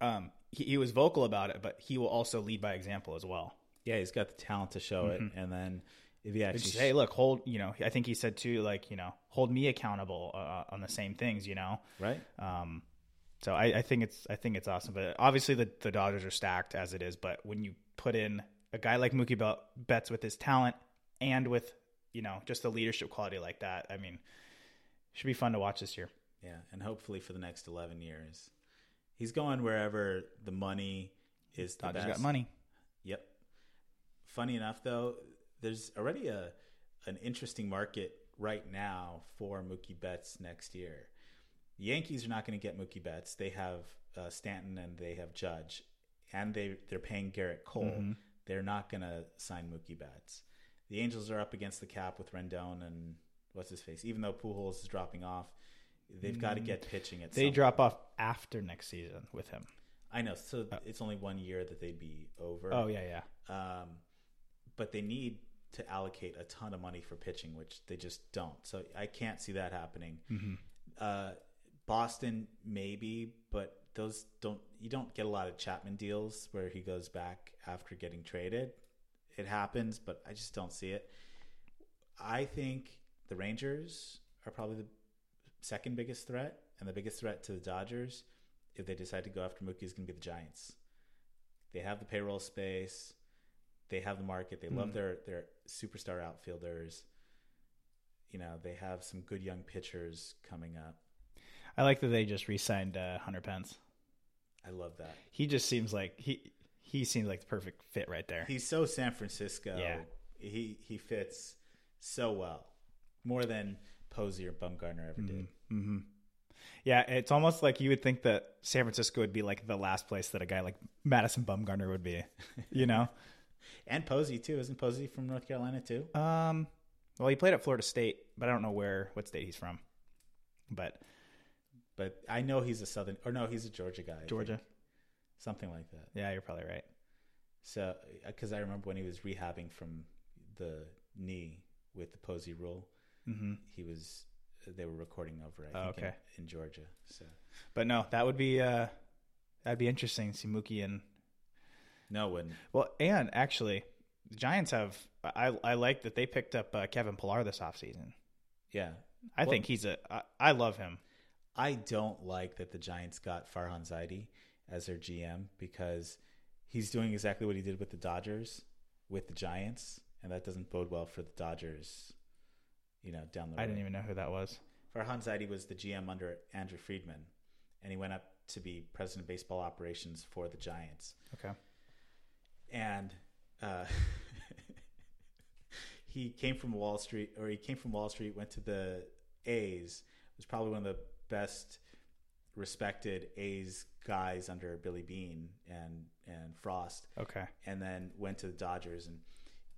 um he, he was vocal about it but he will also lead by example as well. Yeah, he's got the talent to show it, and then if he actually just, hey look hold you know i think he said too like you know hold me accountable uh, on the same things you know? Right, Um, so I, I think it's I think it's awesome. But obviously the, the Dodgers are stacked as it is. But when you put in a guy like Mookie Betts with his talent and with you know, just the leadership quality like that. I mean, should be fun to watch this year. Yeah, and hopefully for the next 11 years. He's going wherever the money is the Dodgers best. got money. Yep. Funny enough, though, there's already a an interesting market right now for Mookie Betts next year. Yankees are not going to get Mookie Betts. They have uh, Stanton and they have Judge, and they they're paying Gerrit Cole. Mm-hmm. They're not going to sign Mookie Betts. The Angels are up against the cap with Rendon and what's his face. Even though Pujols is dropping off, they've got to get pitching at. Mm. They drop off after next season with him. I know. So it's only one year that they'd be over. Oh yeah, yeah. Um, but they need to allocate a ton of money for pitching, which they just don't. So I can't see that happening. Uh, Boston maybe, but those don't. You don't get a lot of Chapman deals where he goes back after getting traded. It happens, but I just don't see it. I think the Rangers are probably the second biggest threat, and the biggest threat to the Dodgers, if they decide to go after Mookie, is going to be the Giants. They have the payroll space. They have the market. They love hmm. their their superstar outfielders. You know, they have some good young pitchers coming up. I like that they just re-signed uh, Hunter Pence. I love that. He just seems like he he seems like the perfect fit right there. He's so San Francisco. Yeah. He he fits so well. More than Posey or Bumgarner ever did. Mm-hmm. Yeah, it's almost like you would think that San Francisco would be like the last place that a guy like Madison Bumgarner would be. You know? *laughs* And Posey too. Isn't Posey from North Carolina too? um. Well, he played at Florida State, but I don't know where what state he's from. But But I know he's a Southern or no, he's a Georgia guy. I Georgia. think. Something like that. Yeah, you're probably right. So, because I remember when he was rehabbing from the knee with the Posey rule, Mm-hmm. he was they were recording over. I Oh, think in- okay. in, Georgia. So But no, that would be uh, that'd be interesting. to See Mookie and no one. well, and actually, the Giants have. I I like that they picked up uh, Kevin Pillar this offseason. Yeah, I Well- think he's a. I, I love him. I don't like that the Giants got Farhan Zaidi as their GM because he's doing exactly what he did with the Dodgers with the Giants, and that doesn't bode well for the Dodgers. You know, down the road. I didn't even know who that was. Farhan Zaidi was the GM under Andrew Friedman, and he went up to be president of baseball operations for the Giants. Okay. and uh, *laughs* he came from Wall Street, or he came from Wall Street, went to the A's. It Was probably one of the best respected A's guys under Billy Beane and and Forst, Okay. and then went to the Dodgers. And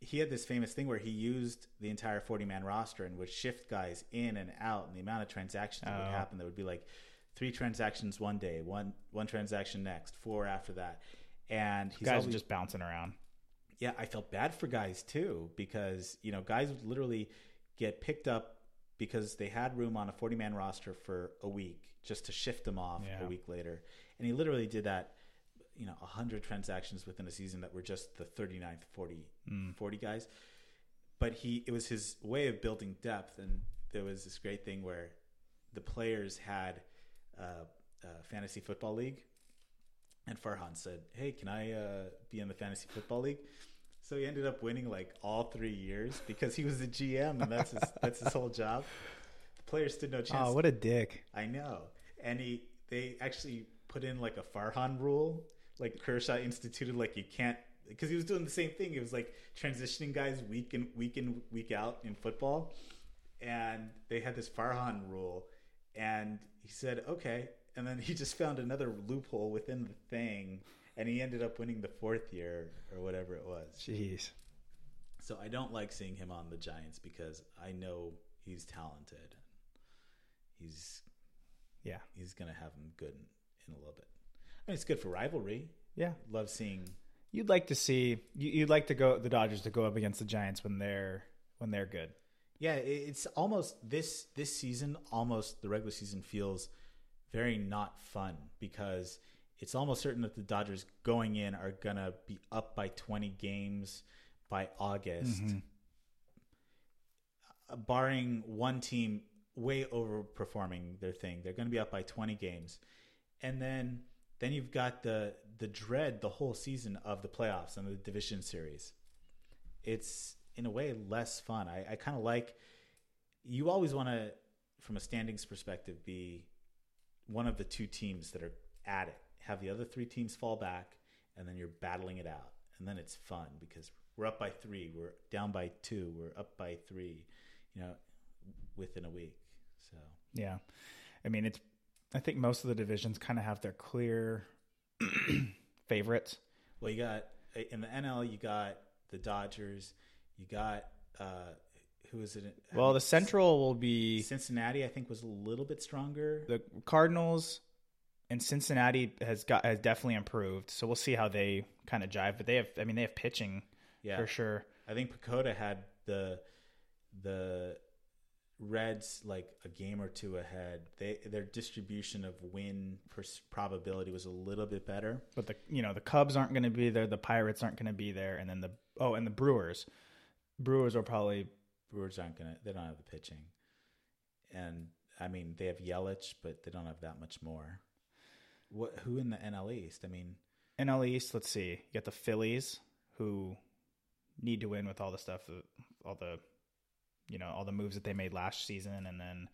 he had this famous thing where he used the entire forty man roster and would shift guys in and out, and the amount of transactions that would Oh. happen. That would be like three transactions one day, one one transaction next, four after that. And he's Guys always, just bouncing around. yeah, I felt bad for guys too because you know guys would literally get picked up because they had room on a 40 man roster for a week just to shift them off Yeah. a week later, and he literally did that. You know, 100 transactions within a season that were just the 39th 40 40 guys. But he it was his way of building depth, and there was this great thing where the players had uh, a fantasy football league and Farhan said, "Hey, can I uh, be in the fantasy football league?" So he ended up winning like all three years because he was the GM, and that's his that's his whole job. The players stood no chance. Oh, what a dick! I know, and he they actually put in like a Farhan rule, like Kershaw instituted, like you can't because he was doing the same thing. He was like transitioning guys week in week in week out in football, and they had this Farhan rule, and he said okay, and then he just found another loophole within the thing, and he ended up winning the fourth year or whatever it was. Jeez. So I don't like seeing him on the Giants because I know he's talented. He's Yeah. he's gonna have him good in, in a little bit. I mean, it's good for rivalry. Yeah. Love seeing. You'd like to see. you- You'd like to go the Dodgers to go up against the Giants when they're when they're good. Yeah, it's almost this this season. Almost the regular season feels very not fun because it's almost certain that the Dodgers going in are gonna be up by twenty games by August, Uh, barring one team way overperforming their thing. They're going to be up by 20 games. And then then you've got the the dread the whole season of the playoffs and the division series. It's in a way less fun. I, I kind of like you always want to, from a standings perspective, be one of the two teams that are at it. Have the other three teams fall back, and then you're battling it out, and then it's fun because we're up by three, we're down by two, we're up by three, you know, within a week. So Yeah. I mean, it's, I think most of the divisions kind of have their clear *clears throat* favorites. Well, you got in the NL, you got the Dodgers, you got uh, who is it? Well, the Central will be Cincinnati. I think was a little bit stronger. the Cardinals and Cincinnati has got has definitely improved. So we'll see how they kind of jive. But they have, I mean, they have pitching yeah, for sure. I think PECOTA had the the Reds like a game or two ahead. They their distribution of win pers- probability was a little bit better. But the you know the Cubs aren't going to be there. The Pirates aren't going to be there, and then the oh, and the Brewers. Brewers are probably Brewers aren't gonna. They don't have the pitching, and I mean they have Yelich, but they don't have that much more. What? Who in the NL East? I mean, NL East. Let's see. You got the Phillies who need to win with all the stuff, all the you know all the moves that they made last season, and then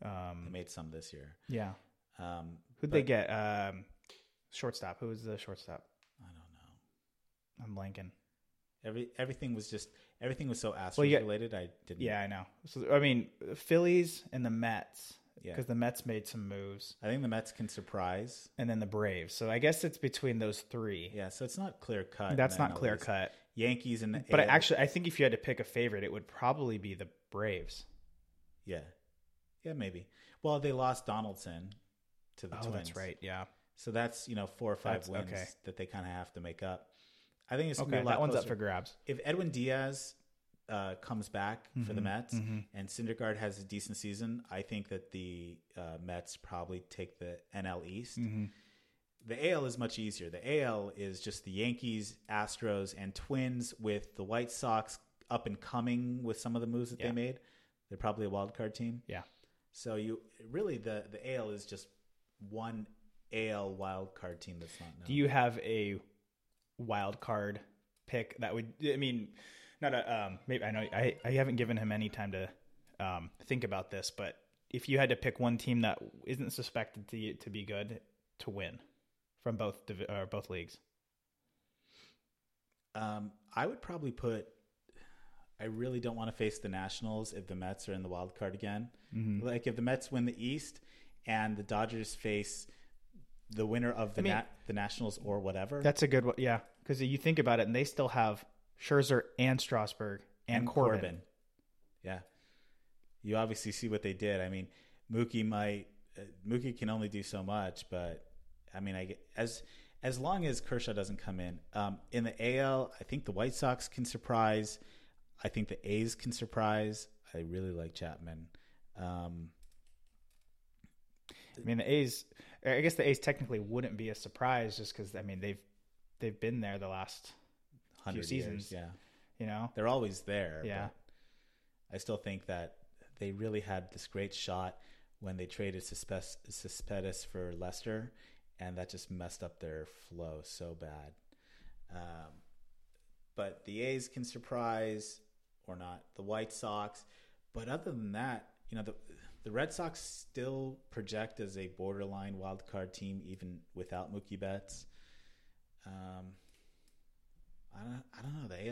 they um, made some this year. yeah, Um, who'd but they get? Um, shortstop. Who was the shortstop? I don't know. I'm blanking. Every everything was just everything was so Astros Well, yeah. related. I didn't. Yeah, I know. So I mean, Phillies and the Mets yeah. because the Mets made some moves, I think the Mets can surprise. and then the Braves. So I guess it's between those three. Yeah, so it's not clear cut. That's not clear cut. Yankees and the But I actually, I think if you had to pick a favorite, it would probably be the Braves. yeah, yeah, maybe. Well, they lost Donaldson to the Oh, Twins. that's right. Yeah. So that's you know four or five That's- wins okay. that they kind of have to make up. I think it's Okay, be a lot that one's up for grabs. if Edwin Diaz uh, comes back for the Mhm, Mets mhm. and Syndergaard has a decent season, I think that the uh, Mets probably take the NL East. Mm-hmm. The AL is much easier. The AL is just the Yankees, Astros, and Twins with the White Sox up and coming with some of the moves that Yeah. they made. They're probably a wild card team. Yeah. So you really the the AL is just one AL wild card team that's not known. Do you have a wild card pick that would? I mean, not a. Um, maybe I know I I haven't given him any time to um, think about this, but if you had to pick one team that isn't suspected to to be good to win from both or both leagues, Um, I would probably put. I really don't want to face the Nationals if the Mets are in the wild card again. Mm-hmm. Like if the Mets win the East and the Dodgers face the winner of the I mean- Na- the Nationals or whatever, that's a good one. Yeah, because you think about it, and they still have Scherzer and Strasburg and, Corbin. Yeah, you obviously see what they did. I mean, Mookie might uh, Mookie can only do so much, but I mean, I as as long as Kershaw doesn't come in um, in the AL, I think the White Sox can surprise. I think the A's can surprise. I really like Chapman. Um, I mean, the A's. I guess the A's technically wouldn't be a surprise just because I mean they've they've been there the last hundred seasons. years, yeah, you know. they're always there. Yeah. I still think that they really had this great shot when they traded Suspe- Cespedes for Lester, and that just messed up their flow so bad. Um, but the A's can surprise or not. The White Sox, but other than that, you know the the Red Sox still project as a borderline wild card team even without Mookie Betts. Um, I don't, I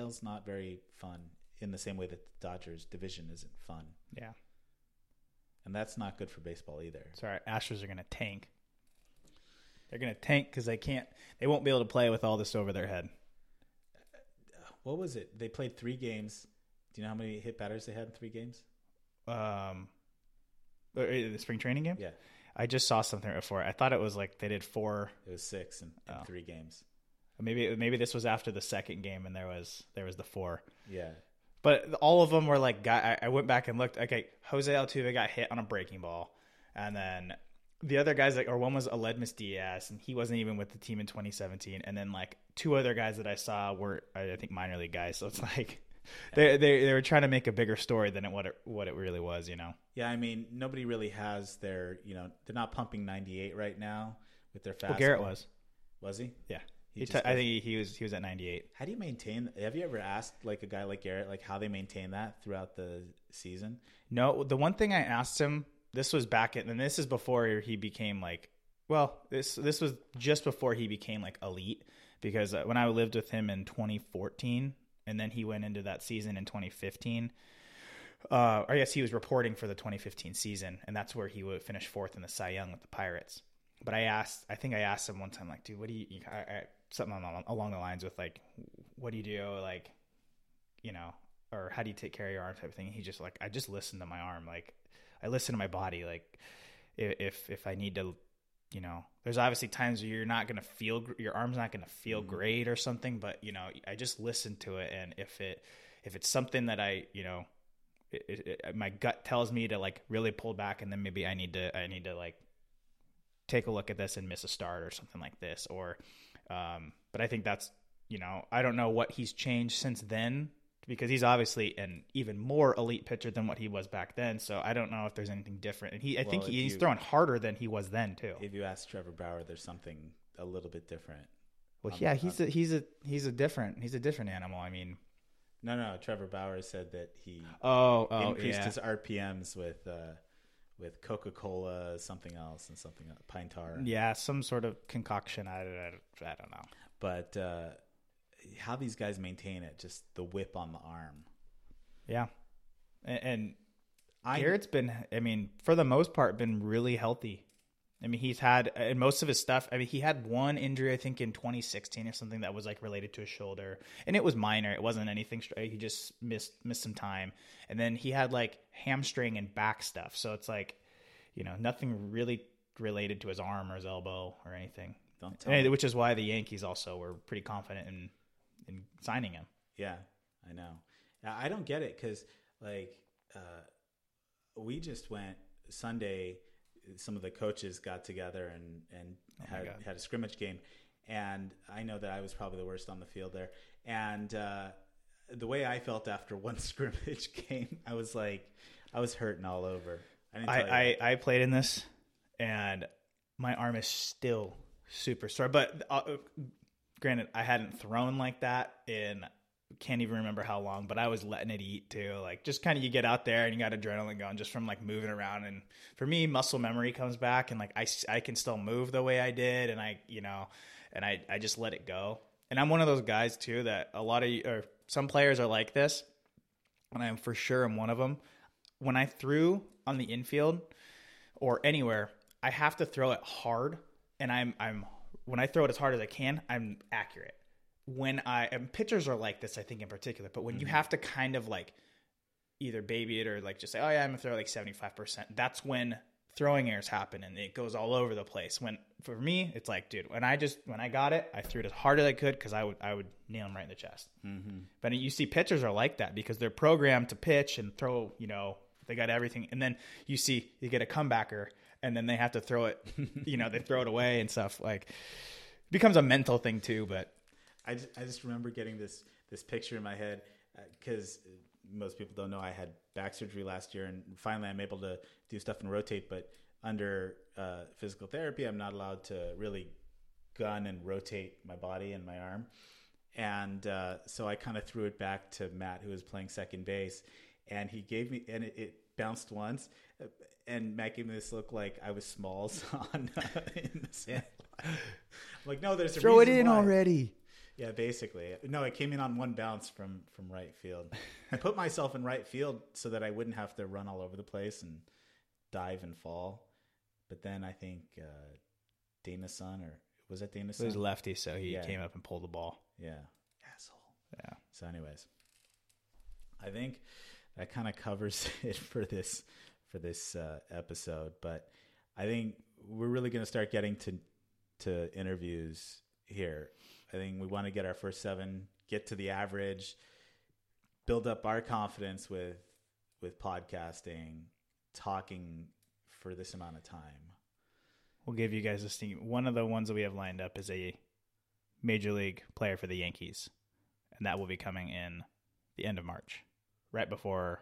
AL's not very fun in the same way that the Dodgers division isn't fun, Yeah. and that's not good for baseball either. Sorry, Astros are going to tank. They're going to tank because they can't. They won't be able to play with all this over their head. What was it? They played three games. Do you know how many hit batters they had in three games? Um, uh, the spring training game. Yeah, I just saw something before. I thought it was like they did four. it was six in, in Oh. three games. Maybe maybe this was after the second game, and there was there was the four. Yeah, But all of them were like, guy. I went back and looked. Okay, Jose Altuve got hit on a breaking ball, and then the other guys like, or one was Aledmys Diaz, and he wasn't even with the team in 2017. And then like two other guys that I saw were, I think, minor league guys. So it's *laughs* like they they they were trying to make a bigger story than it, what it what it really was. You know? yeah. I mean, nobody really has their. You know, they're not pumping ninety eight right now with their fast. Well, Gerrit was. Was he? Yeah. He t- I think he, was he was at 98. How do you maintain? Have you ever asked like a guy like Gerrit like how they maintain that throughout the season? No, the one thing I asked him, this was back in, and this is before he became like, well, this this was just before he became like elite, because uh, when I lived with him in 2014, and then he went into that season in 2015. Uh, or yes, he was reporting for the 2015 season, and that's where he would finish fourth in the Cy Young with the Pirates. But I asked, I think I asked him one time, like, dude, what do you, you I, I, something along, along the lines with like, what do you do, like, you know, or how do you take care of your arm type of thing. He just like I just listen to my arm, like I listen to my body, like if if I need to, you know, there's obviously times where you're not gonna feel your arm's not gonna feel mm-hmm. great or something, but you know I just listen to it, and if it if it's something that I you know it, it, it- my gut tells me to like really pull back, and then maybe I need to I need to like take a look at this and miss a start or something like this, or um, but I think that's you know I don't know what he's changed since then because he's obviously an even more elite pitcher than what he was back then. So I don't know if there's anything different. And he, I think he, he's you- throwing harder than he was then too. If you ask Trevor Bauer, there's something a little bit different. Well, yeah, he's a he's a he's a different he's a different animal. I mean, No, no. Trevor Bauer said that he oh, oh increased yeah. his RPMs with uh, with Coca Cola, something else, and something else, pine tar. yeah, some sort of concoction. I, I, I don't know. But uh, how these guys maintain it, just the whip on the arm. Yeah, and, and I Gerrit's been, I mean, for the most part, been really healthy. I mean, he's had and most of his stuff. I mean, he had one injury, I think, in 2016 or something that was like related to his shoulder, and it was minor. It wasn't anything. He just missed missed some time, and then he had like hamstring and back stuff. So it's like, you know, nothing really related to his arm or his elbow or anything. don't tell And- me. which is why the Yankees also were pretty confident in in signing him. Yeah, I know. I don't get it because like uh, we just went Sunday. Some of the coaches got together and and Oh had had a scrimmage game, and I know that I was probably the worst on the field there. And uh, the way I felt after *laughs* one scrimmage game, I was like, I was hurting all over. I didn't tell you I, I, I played in this, and my arm is still super sore. But uh, granted, I hadn't thrown like that in can't even remember how long. But I was letting it eat too. Like just kind of you get out there and you got adrenaline going just from like moving around. And for me, muscle memory comes back, and like I, I can still move the way I did, and I you know, and I I just let it go. And I'm one of those guys too that a lot of or some players are like this, and I'm for sure I'm one of them. When I threw on the infield or anywhere, I have to throw it hard, and I'm I'm when I throw it as hard as I can, I'm accurate. When I and pitchers are like this, I think in particular, but when you have to kind of like either baby it or like just say, oh yeah, I'm gonna throw like 75 percent. That's when throwing errors happen and it goes all over the place. When for me, it's like, dude, when I just when I got it, I threw it as hard as I could because I would I would nail him right in the chest. Mm-hmm. But you see pitchers are like that because they're programmed to pitch and throw, you know, they got everything. And then you see you get a comebacker and then they have to throw it, you know, they throw it away and stuff. Like it becomes a mental thing too, but I just, I just remember getting this this picture in my head because most people don't know I had back surgery last year, and finally I'm able to do stuff and rotate. But under uh, physical therapy, I'm not allowed to really gun and rotate my body and my arm. And uh, so I kind of threw it back to Matt, who was playing second base, and he gave me and it, it bounced once. And Matt gave me this look like I was Smalls *laughs* on uh, *laughs* in the sand. I'm like, no, there's a throw it in why. already. Yeah, basically. No, it came in on one bounce from from right field. I put myself in right field so that I wouldn't have to run all over the place and dive and fall. But then I think uh, Dana's son, or was that Dana's It was lefty, so he Yeah. came up and pulled the ball. Yeah, asshole. Yeah. So, anyways, I think that kind of covers *laughs* it for this for this uh, episode. But I think we're really going to start getting to to interviews here. I think we want to get our first seven, get to the average, build up our confidence with with podcasting, talking for this amount of time. We'll give you guys a thing. One of the ones that we have lined up is a major league player for the Yankees, and that will be coming in the end of March, right before,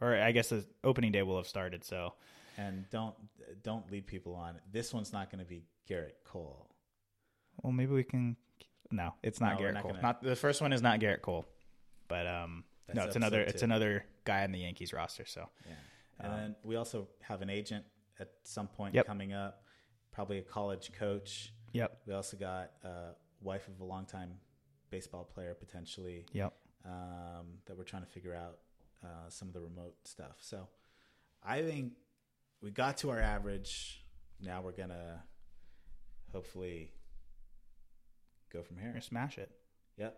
or I guess the opening day will have started. So And don't don't lead people on. This one's not going to be Gerrit Cole. Well, maybe we can. No, it's not No, Gerrit not Cole. gonna- Not the first one is not Gerrit Cole, but um, no, it's another. episode It's another guy on the Yankees roster. So Yeah. And then we also have an agent at some point Yep. coming up, probably a college coach. yep, We also got a wife of a longtime baseball player potentially yep. um, that we're trying to figure out uh, some of the remote stuff. So I think we got to our average. Now we're gonna hopefully go from here. Or smash it. Yep.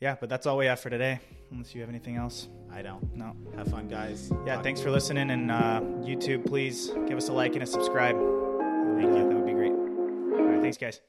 Yeah, but that's all we have for today. Unless you have anything else. I don't. No. Have fun, guys. Yeah, Talk- thanks for listening. And uh, YouTube, please give us a like and a subscribe. Thank Uh, you. That would be great. All right, thanks, guys.